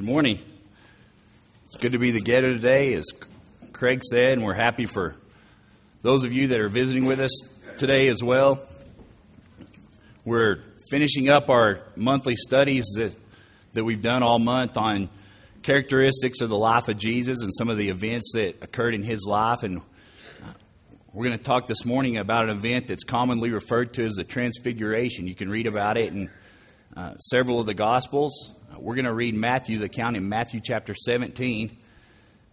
Good morning. It's good to be together today, as Craig said, and we're happy for those of you that are visiting with us today as well. We're finishing up our monthly studies that, that we've done all month on characteristics of the life of Jesus and some of the events that occurred in his life. And we're going to talk this morning about an event that's commonly referred to as the Transfiguration. You can read about it in uh, several of the Gospels. We're going to read Matthew's account in Matthew chapter 17.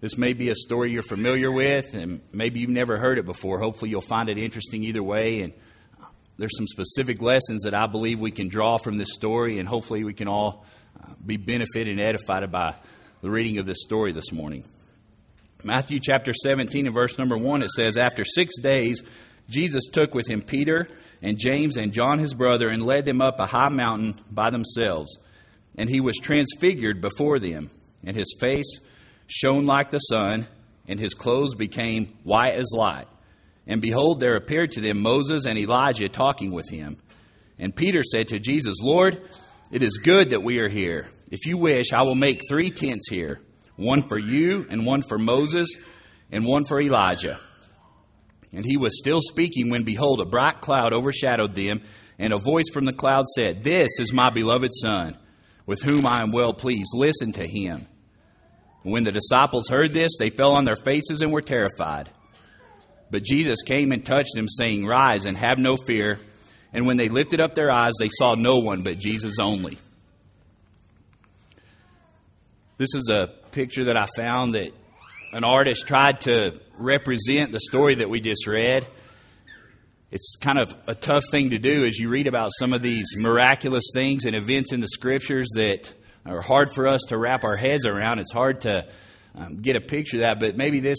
This may be a story you're familiar with, and maybe you've never heard it before. Hopefully, you'll find it interesting either way. And there's some specific lessons that I believe we can draw from this story, and hopefully, we can all uh, be benefited and edified by the reading of this story this morning. Matthew chapter 17 and verse number 1, it says, After six days, Jesus took with him Peter and James and John his brother and led them up a high mountain by themselves. And he was transfigured before them, and his face shone like the sun, and his clothes became white as light. And behold, there appeared to them Moses and Elijah talking with him. And Peter said to Jesus, Lord, it is good that we are here. If you wish, I will make three tents here one for you, and one for Moses, and one for Elijah. And he was still speaking when, behold, a bright cloud overshadowed them, and a voice from the cloud said, This is my beloved Son, with whom I am well pleased. Listen to him. When the disciples heard this, they fell on their faces and were terrified. But Jesus came and touched them, saying, Rise and have no fear. And when they lifted up their eyes, they saw no one but Jesus only. This is a picture that I found that an artist tried to represent the story that we just read. It's kind of a tough thing to do as you read about some of these miraculous things and events in the scriptures that are hard for us to wrap our heads around. It's hard to um, get a picture of that, but maybe this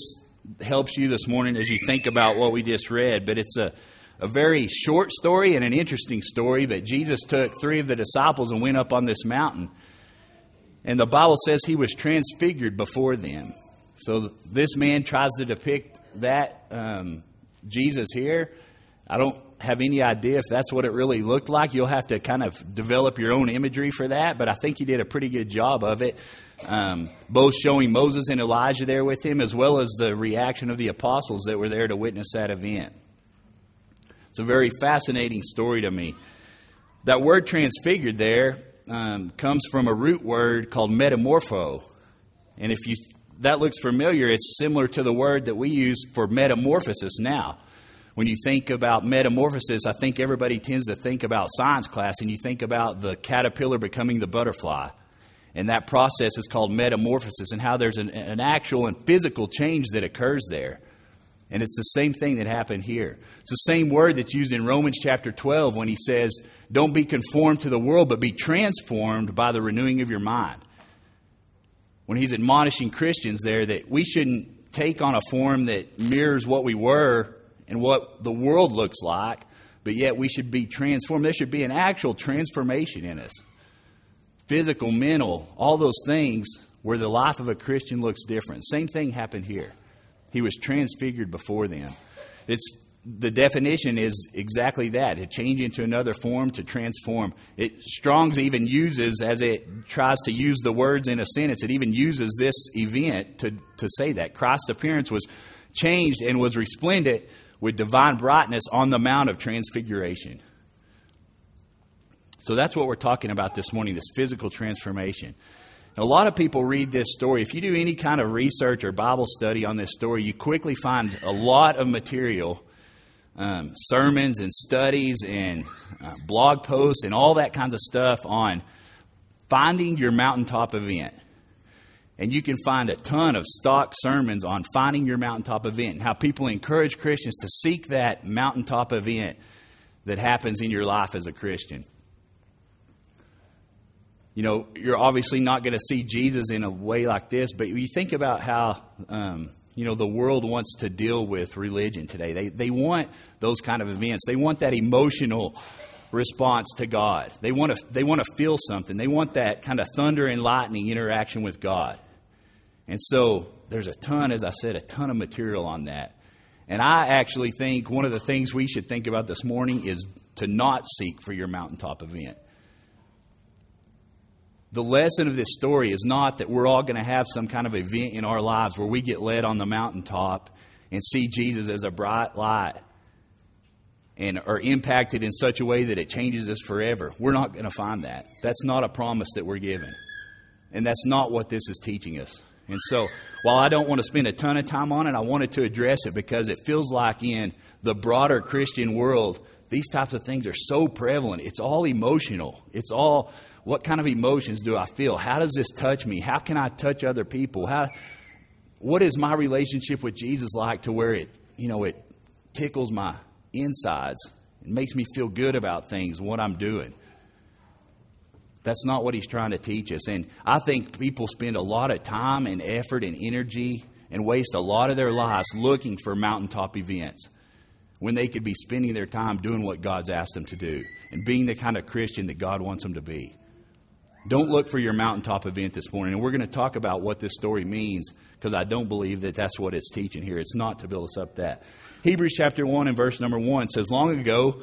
helps you this morning as you think about what we just read. But it's a, a very short story and an interesting story. But Jesus took three of the disciples and went up on this mountain. And the Bible says he was transfigured before them. So this man tries to depict that um, Jesus here. I don't have any idea if that's what it really looked like. You'll have to kind of develop your own imagery for that, but I think he did a pretty good job of it. Um, both showing Moses and Elijah there with him, as well as the reaction of the apostles that were there to witness that event. It's a very fascinating story to me. That word transfigured there um, comes from a root word called metamorpho. And if you that looks familiar, it's similar to the word that we use for metamorphosis now. When you think about metamorphosis, I think everybody tends to think about science class and you think about the caterpillar becoming the butterfly. And that process is called metamorphosis and how there's an, an actual and physical change that occurs there. And it's the same thing that happened here. It's the same word that's used in Romans chapter 12 when he says, Don't be conformed to the world, but be transformed by the renewing of your mind. When he's admonishing Christians there that we shouldn't take on a form that mirrors what we were and what the world looks like, but yet we should be transformed. There should be an actual transformation in us physical, mental, all those things where the life of a Christian looks different. Same thing happened here. He was transfigured before them. It's the definition is exactly that to change into another form to transform it strong's even uses as it tries to use the words in a sentence it even uses this event to, to say that christ's appearance was changed and was resplendent with divine brightness on the mount of transfiguration so that's what we're talking about this morning this physical transformation a lot of people read this story. If you do any kind of research or Bible study on this story, you quickly find a lot of material, um, sermons and studies and uh, blog posts and all that kinds of stuff on finding your mountaintop event. And you can find a ton of stock sermons on finding your mountaintop event and how people encourage Christians to seek that mountaintop event that happens in your life as a Christian you know, you're obviously not going to see Jesus in a way like this, but you think about how, um, you know, the world wants to deal with religion today. They, they want those kind of events. They want that emotional response to God. They want to, they want to feel something. They want that kind of thunder and lightning interaction with God. And so there's a ton, as I said, a ton of material on that. And I actually think one of the things we should think about this morning is to not seek for your mountaintop event the lesson of this story is not that we're all going to have some kind of event in our lives where we get led on the mountaintop and see Jesus as a bright light and are impacted in such a way that it changes us forever. We're not going to find that. That's not a promise that we're given. And that's not what this is teaching us. And so, while I don't want to spend a ton of time on it, I wanted to address it because it feels like in the broader Christian world, these types of things are so prevalent. It's all emotional. It's all what kind of emotions do I feel? How does this touch me? How can I touch other people? How what is my relationship with Jesus like to where it, you know, it tickles my insides. It makes me feel good about things, what I'm doing. That's not what he's trying to teach us. And I think people spend a lot of time and effort and energy and waste a lot of their lives looking for mountaintop events when they could be spending their time doing what God's asked them to do and being the kind of Christian that God wants them to be. Don't look for your mountaintop event this morning. And we're going to talk about what this story means because I don't believe that that's what it's teaching here. It's not to build us up that. Hebrews chapter 1 and verse number 1 says, Long ago,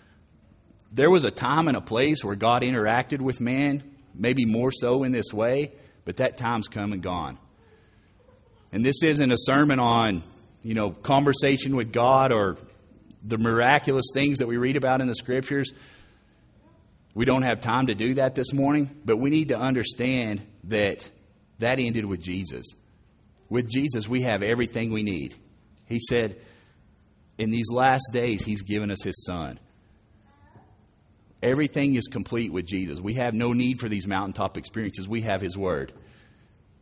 There was a time and a place where God interacted with man, maybe more so in this way, but that time's come and gone. And this isn't a sermon on, you know, conversation with God or the miraculous things that we read about in the scriptures. We don't have time to do that this morning, but we need to understand that that ended with Jesus. With Jesus, we have everything we need. He said, in these last days, He's given us His Son. Everything is complete with Jesus. We have no need for these mountaintop experiences. We have His Word.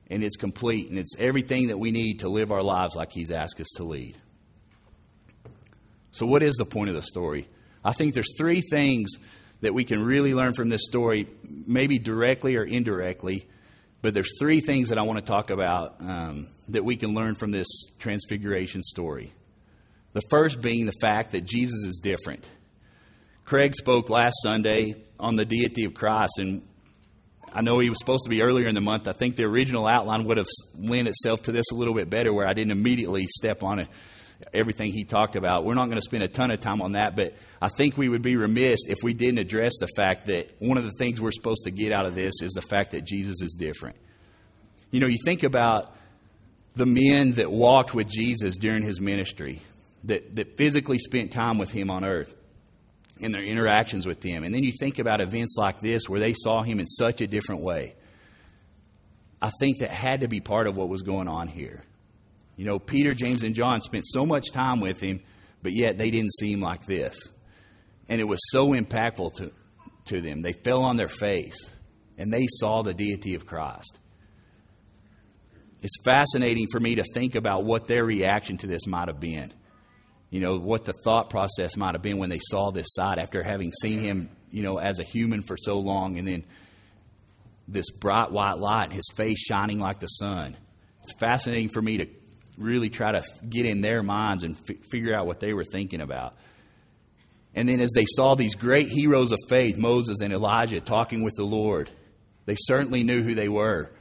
And it's complete, and it's everything that we need to live our lives like He's asked us to lead. So, what is the point of the story? I think there's three things that we can really learn from this story, maybe directly or indirectly. But there's three things that I want to talk about um, that we can learn from this transfiguration story. The first being the fact that Jesus is different. Craig spoke last Sunday on the deity of Christ, and I know he was supposed to be earlier in the month. I think the original outline would have lent itself to this a little bit better, where I didn't immediately step on it, everything he talked about. We're not going to spend a ton of time on that, but I think we would be remiss if we didn't address the fact that one of the things we're supposed to get out of this is the fact that Jesus is different. You know, you think about the men that walked with Jesus during his ministry that, that physically spent time with him on earth in their interactions with him. And then you think about events like this where they saw him in such a different way. I think that had to be part of what was going on here. You know, Peter, James, and John spent so much time with him, but yet they didn't see him like this. And it was so impactful to, to them. They fell on their face and they saw the deity of Christ. It's fascinating for me to think about what their reaction to this might have been you know, what the thought process might have been when they saw this sight after having seen him, you know, as a human for so long and then this bright white light, his face shining like the sun. It's fascinating for me to really try to get in their minds and f- figure out what they were thinking about. And then as they saw these great heroes of faith, Moses and Elijah, talking with the Lord, they certainly knew who they were.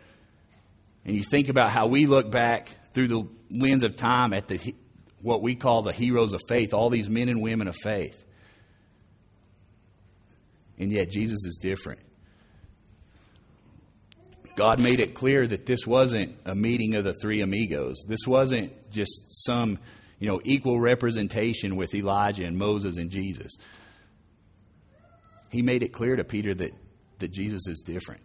And you think about how we look back through the lens of time at the what we call the heroes of faith, all these men and women of faith. And yet Jesus is different. God made it clear that this wasn't a meeting of the three amigos. This wasn't just some, you know, equal representation with Elijah and Moses and Jesus. He made it clear to Peter that, that Jesus is different.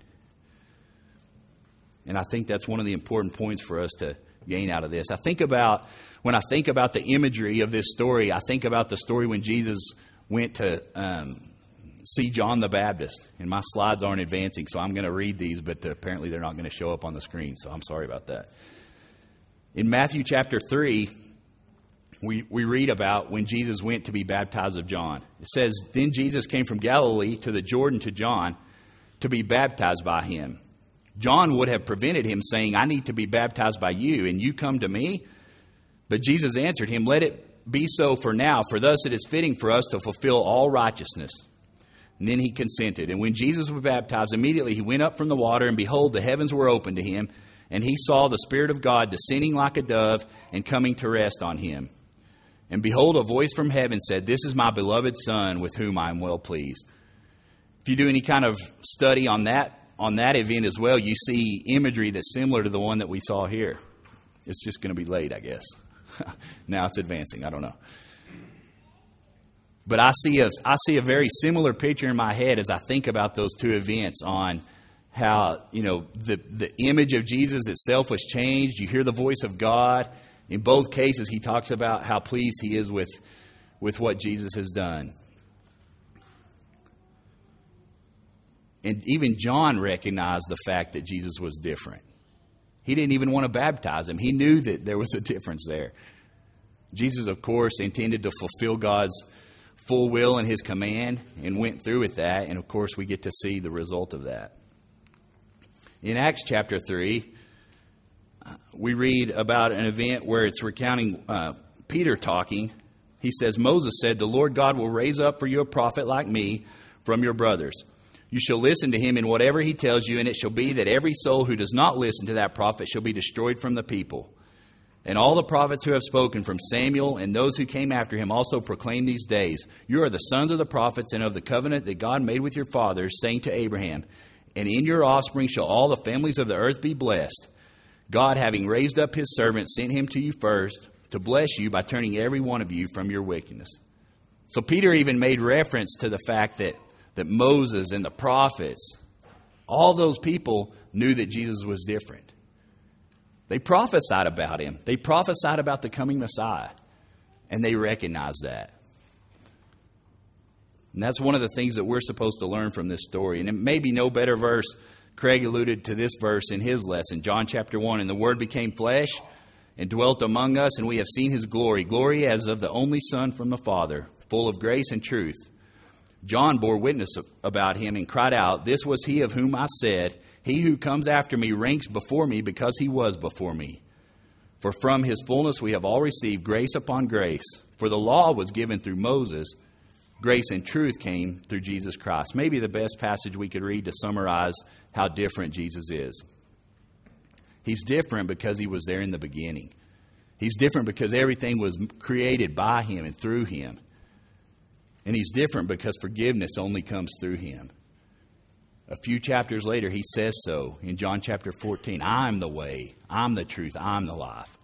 And I think that's one of the important points for us to gain out of this. I think about, when I think about the imagery of this story, I think about the story when Jesus went to um, see John the Baptist. And my slides aren't advancing, so I'm going to read these, but apparently they're not going to show up on the screen, so I'm sorry about that. In Matthew chapter 3, we, we read about when Jesus went to be baptized of John. It says, Then Jesus came from Galilee to the Jordan to John to be baptized by him. John would have prevented him saying, I need to be baptized by you, and you come to me? But Jesus answered him, Let it be so for now, for thus it is fitting for us to fulfill all righteousness. And then he consented. And when Jesus was baptized, immediately he went up from the water, and behold, the heavens were opened to him, and he saw the Spirit of God descending like a dove and coming to rest on him. And behold, a voice from heaven said, This is my beloved Son, with whom I am well pleased. If you do any kind of study on that on that event as well, you see imagery that's similar to the one that we saw here. It's just going to be late, I guess. now it's advancing. I don't know. But I see a I see a very similar picture in my head as I think about those two events on how you know the the image of Jesus itself was changed. You hear the voice of God. In both cases, he talks about how pleased he is with with what Jesus has done. And even John recognized the fact that Jesus was different. He didn't even want to baptize him. He knew that there was a difference there. Jesus, of course, intended to fulfill God's full will and his command and went through with that. And of course, we get to see the result of that. In Acts chapter 3, we read about an event where it's recounting uh, Peter talking. He says, Moses said, The Lord God will raise up for you a prophet like me from your brothers. You shall listen to him in whatever he tells you, and it shall be that every soul who does not listen to that prophet shall be destroyed from the people. And all the prophets who have spoken from Samuel and those who came after him also proclaim these days You are the sons of the prophets and of the covenant that God made with your fathers, saying to Abraham, And in your offspring shall all the families of the earth be blessed. God, having raised up his servant, sent him to you first to bless you by turning every one of you from your wickedness. So Peter even made reference to the fact that that Moses and the prophets, all those people knew that Jesus was different. They prophesied about him, they prophesied about the coming Messiah, and they recognized that. And that's one of the things that we're supposed to learn from this story. And it may be no better verse. Craig alluded to this verse in his lesson, John chapter 1. And the Word became flesh and dwelt among us, and we have seen his glory glory as of the only Son from the Father, full of grace and truth. John bore witness about him and cried out, This was he of whom I said, He who comes after me ranks before me because he was before me. For from his fullness we have all received grace upon grace. For the law was given through Moses, grace and truth came through Jesus Christ. Maybe the best passage we could read to summarize how different Jesus is. He's different because he was there in the beginning. He's different because everything was created by him and through him. And he's different because forgiveness only comes through him. A few chapters later, he says so in John chapter 14 I'm the way, I'm the truth, I'm the life.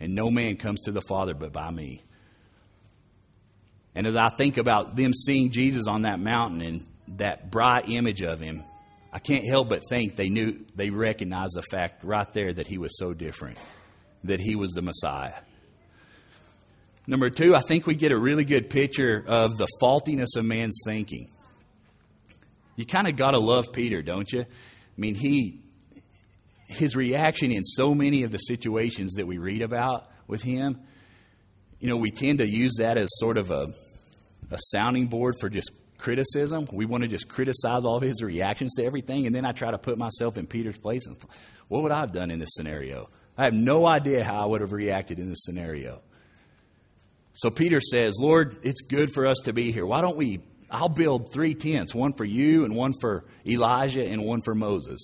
And no man comes to the Father but by me. And as I think about them seeing Jesus on that mountain and that bright image of him, I can't help but think they knew, they recognized the fact right there that he was so different, that he was the Messiah. Number two, I think we get a really good picture of the faultiness of man's thinking. You kind of got to love Peter, don't you? I mean, he his reaction in so many of the situations that we read about with him, you know, we tend to use that as sort of a a sounding board for just criticism. We want to just criticize all of his reactions to everything, and then I try to put myself in Peter's place and what would I have done in this scenario? I have no idea how I would have reacted in this scenario. So Peter says, Lord, it's good for us to be here. Why don't we? I'll build three tents one for you, and one for Elijah, and one for Moses.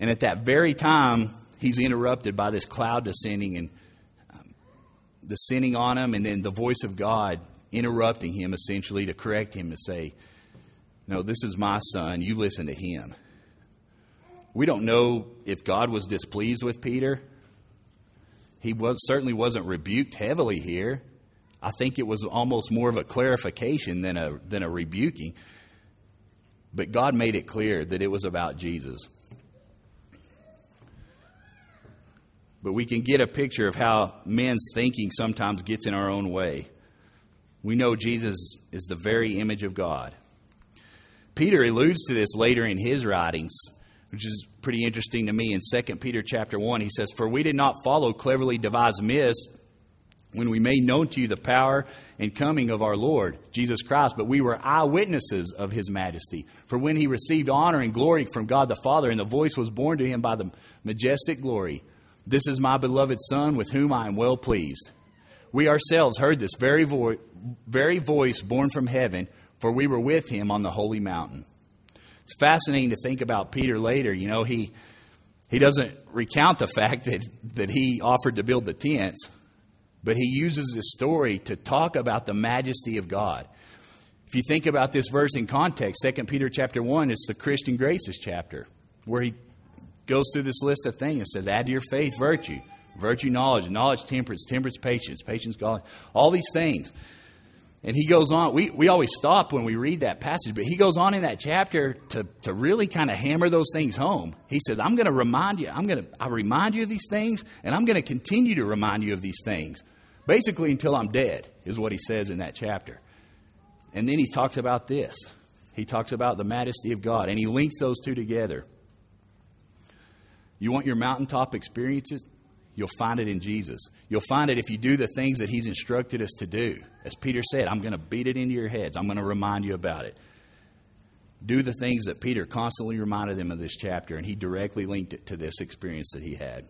And at that very time, he's interrupted by this cloud descending and um, descending on him, and then the voice of God interrupting him essentially to correct him to say, No, this is my son. You listen to him. We don't know if God was displeased with Peter he was, certainly wasn't rebuked heavily here. I think it was almost more of a clarification than a, than a rebuking. But God made it clear that it was about Jesus. But we can get a picture of how men's thinking sometimes gets in our own way. We know Jesus is the very image of God. Peter alludes to this later in his writings which is pretty interesting to me in 2 Peter chapter 1 he says for we did not follow cleverly devised myths when we made known to you the power and coming of our Lord Jesus Christ, but we were eyewitnesses of his majesty. For when he received honor and glory from God the Father, and the voice was borne to him by the majestic glory, This is my beloved Son, with whom I am well pleased. We ourselves heard this very, vo- very voice borne from heaven, for we were with him on the holy mountain. It's fascinating to think about Peter later. You know, he, he doesn't recount the fact that, that he offered to build the tents but he uses this story to talk about the majesty of God. If you think about this verse in context, 2 Peter chapter 1, it's the Christian graces chapter, where he goes through this list of things and says, add to your faith virtue, virtue knowledge, knowledge temperance, temperance patience, patience God, all these things. And he goes on, we, we always stop when we read that passage, but he goes on in that chapter to, to really kind of hammer those things home. He says, I'm going to remind you, I'm going to I remind you of these things, and I'm going to continue to remind you of these things. Basically, until I'm dead, is what he says in that chapter. And then he talks about this. He talks about the majesty of God, and he links those two together. You want your mountaintop experiences? You'll find it in Jesus. You'll find it if you do the things that he's instructed us to do. As Peter said, I'm going to beat it into your heads, I'm going to remind you about it. Do the things that Peter constantly reminded them of this chapter, and he directly linked it to this experience that he had.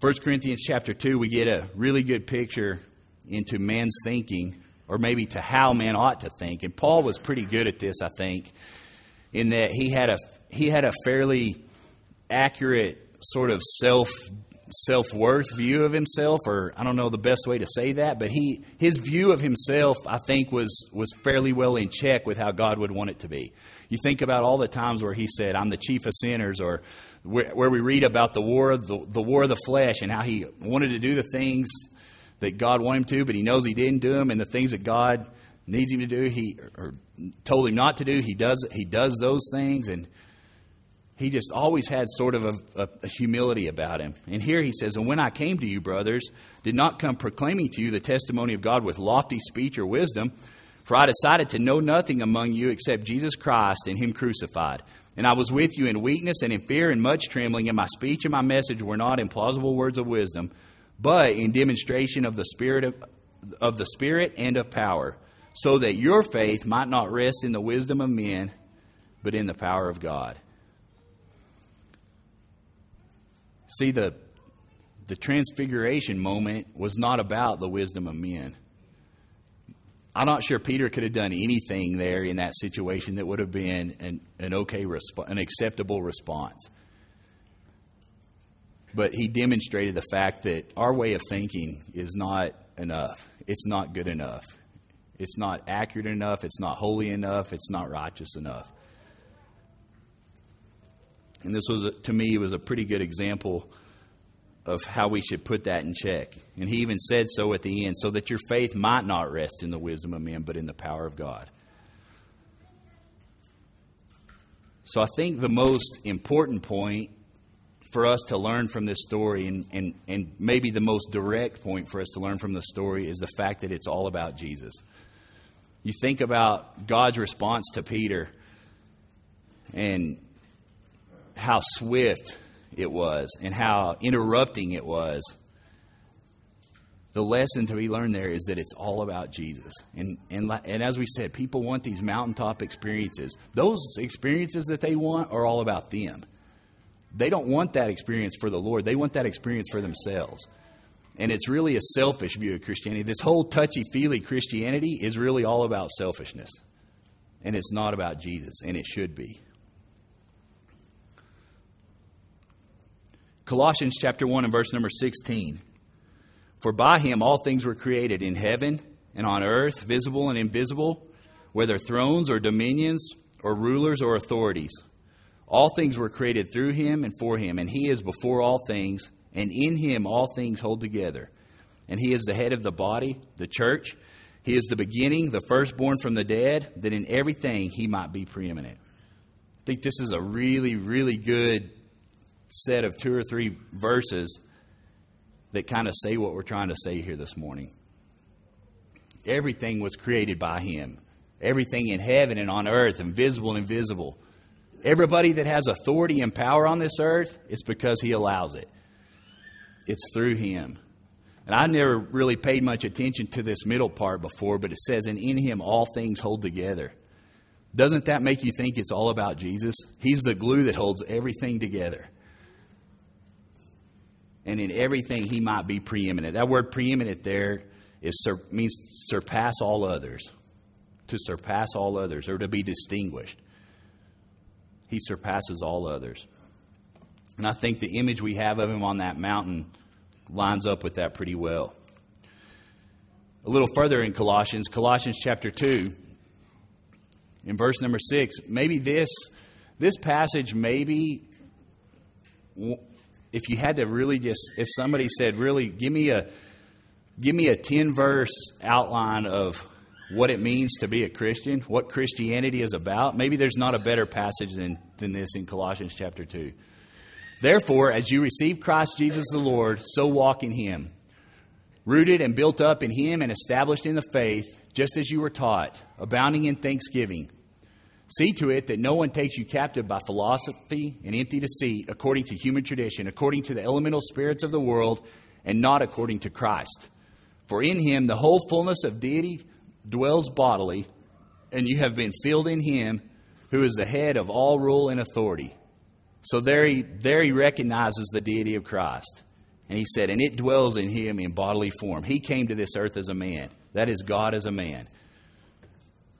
1 Corinthians chapter 2, we get a really good picture into man's thinking, or maybe to how man ought to think. And Paul was pretty good at this, I think, in that he had a, he had a fairly accurate sort of self self worth view of himself, or I don't know the best way to say that, but he his view of himself, I think, was was fairly well in check with how God would want it to be. You think about all the times where he said, "I'm the chief of sinners," or where, where we read about the war, the, the war of the flesh, and how he wanted to do the things that God wanted him to, but he knows he didn't do them, and the things that God needs him to do, he or told him not to do, he does he does those things, and he just always had sort of a, a, a, humility about him. And here he says, And when I came to you, brothers, did not come proclaiming to you the testimony of God with lofty speech or wisdom, for I decided to know nothing among you except Jesus Christ and Him crucified. And I was with you in weakness and in fear and much trembling, and my speech and my message were not in plausible words of wisdom, but in demonstration of the Spirit of, of the Spirit and of power, so that your faith might not rest in the wisdom of men, but in the power of God. See, the, the transfiguration moment was not about the wisdom of men. I'm not sure Peter could have done anything there in that situation that would have been an, an okay, resp- an acceptable response. But he demonstrated the fact that our way of thinking is not enough. It's not good enough. It's not accurate enough. It's not holy enough. It's not righteous enough. And this was, to me, was a pretty good example of how we should put that in check. And he even said so at the end, so that your faith might not rest in the wisdom of men, but in the power of God. So I think the most important point for us to learn from this story, and, and, and maybe the most direct point for us to learn from the story, is the fact that it's all about Jesus. You think about God's response to Peter and how swift it was and how interrupting it was. The lesson to be learned there is that it's all about Jesus. And, and, and as we said, people want these mountaintop experiences. Those experiences that they want are all about them. They don't want that experience for the Lord, they want that experience for themselves. And it's really a selfish view of Christianity. This whole touchy feely Christianity is really all about selfishness. And it's not about Jesus, and it should be. Colossians chapter 1 and verse number 16. For by him all things were created in heaven and on earth, visible and invisible, whether thrones or dominions or rulers or authorities. All things were created through him and for him, and he is before all things, and in him all things hold together. And he is the head of the body, the church. He is the beginning, the firstborn from the dead, that in everything he might be preeminent. I think this is a really, really good set of two or three verses that kind of say what we're trying to say here this morning. Everything was created by Him. Everything in heaven and on earth, invisible and invisible. Everybody that has authority and power on this earth, it's because He allows it. it's through him. And I never really paid much attention to this middle part before, but it says, and in him all things hold together. Doesn't that make you think it's all about Jesus? He's the glue that holds everything together. And in everything, he might be preeminent. That word preeminent there is, means surpass all others. To surpass all others, or to be distinguished. He surpasses all others. And I think the image we have of him on that mountain lines up with that pretty well. A little further in Colossians, Colossians chapter 2, in verse number 6, maybe this, this passage, maybe if you had to really just, if somebody said, really, give me a, give me a 10 verse outline of what it means to be a Christian, what Christianity is about, maybe there's not a better passage than, than this in Colossians chapter 2. Therefore, as you receive Christ Jesus the Lord, so walk in him, rooted and built up in him and established in the faith, just as you were taught, abounding in thanksgiving. See to it that no one takes you captive by philosophy and empty deceit, according to human tradition, according to the elemental spirits of the world, and not according to Christ. For in him the whole fullness of deity dwells bodily, and you have been filled in him who is the head of all rule and authority. So there he, there he recognizes the deity of Christ. And he said, And it dwells in him in bodily form. He came to this earth as a man. That is God as a man.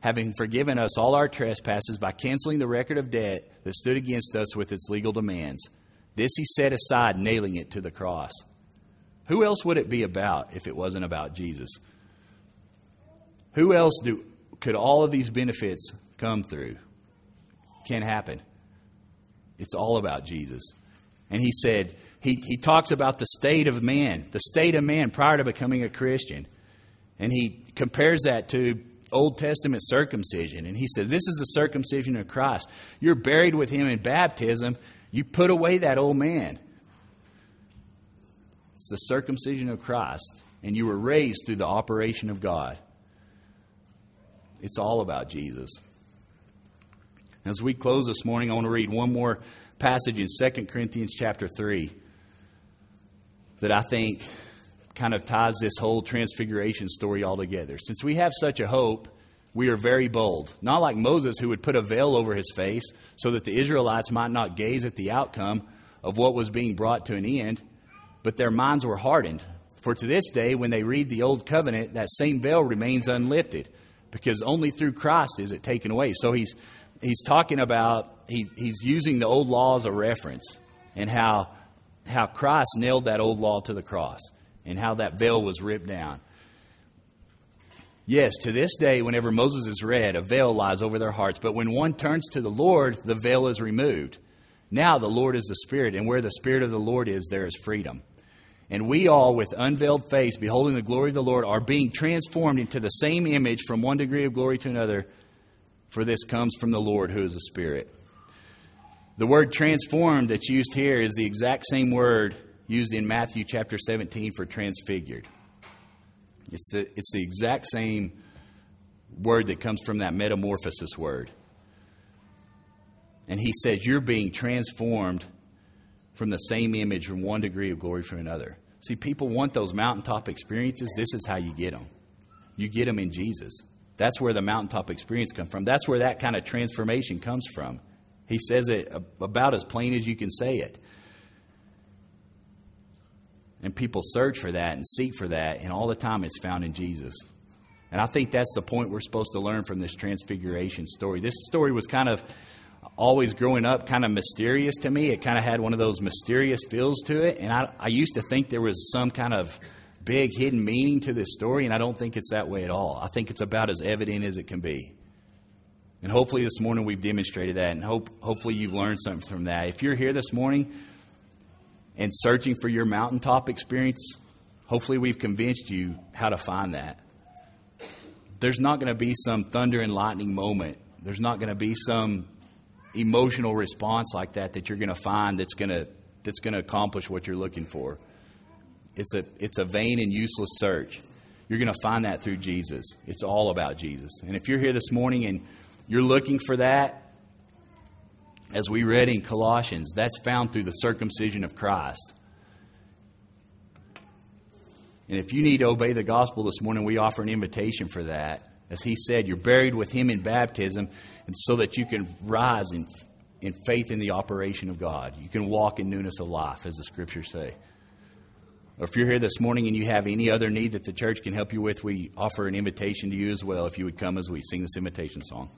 having forgiven us all our trespasses by canceling the record of debt that stood against us with its legal demands. This he set aside, nailing it to the cross. Who else would it be about if it wasn't about Jesus? Who else do, could all of these benefits come through? Can't happen. It's all about Jesus. And he said, he, he talks about the state of man, the state of man prior to becoming a Christian. And he compares that to Old Testament circumcision. And he says, This is the circumcision of Christ. You're buried with him in baptism. You put away that old man. It's the circumcision of Christ. And you were raised through the operation of God. It's all about Jesus. As we close this morning, I want to read one more passage in 2 Corinthians chapter 3 that I think kind of ties this whole transfiguration story all together. Since we have such a hope, we are very bold. Not like Moses, who would put a veil over his face so that the Israelites might not gaze at the outcome of what was being brought to an end, but their minds were hardened. For to this day, when they read the Old Covenant, that same veil remains unlifted because only through Christ is it taken away. So he's, he's talking about, he, he's using the old law as a reference and how how Christ nailed that old law to the cross and how that veil was ripped down. Yes, to this day, whenever Moses is read, a veil lies over their hearts. But when one turns to the Lord, the veil is removed. Now the Lord is the Spirit, and where the Spirit of the Lord is, there is freedom. And we all, with unveiled face, beholding the glory of the Lord, are being transformed into the same image from one degree of glory to another, for this comes from the Lord who is the Spirit. The word transformed that's used here is the exact same word used in Matthew chapter 17 for transfigured. It's the, it's the exact same word that comes from that metamorphosis word. And he says, You're being transformed from the same image from one degree of glory from another. See, people want those mountaintop experiences. This is how you get them. You get them in Jesus. That's where the mountaintop experience comes from. That's where that kind of transformation comes from. He says it about as plain as you can say it. And people search for that and seek for that, and all the time it's found in Jesus. And I think that's the point we're supposed to learn from this transfiguration story. This story was kind of always growing up kind of mysterious to me. It kind of had one of those mysterious feels to it. And I, I used to think there was some kind of big hidden meaning to this story, and I don't think it's that way at all. I think it's about as evident as it can be. And hopefully this morning we've demonstrated that, and hope, hopefully you've learned something from that. If you're here this morning and searching for your mountaintop experience, hopefully we've convinced you how to find that. there's not going to be some thunder and lightning moment. There's not going to be some emotional response like that that you're going to find that's going to that's going to accomplish what you're looking for. It's a it's a vain and useless search. You're going to find that through Jesus. It's all about Jesus. And if you're here this morning and you're looking for that, as we read in Colossians, that's found through the circumcision of Christ. And if you need to obey the gospel this morning, we offer an invitation for that. As he said, you're buried with him in baptism, and so that you can rise in, in faith in the operation of God. You can walk in newness of life, as the scriptures say. Or if you're here this morning and you have any other need that the church can help you with, we offer an invitation to you as well if you would come as we sing this invitation song.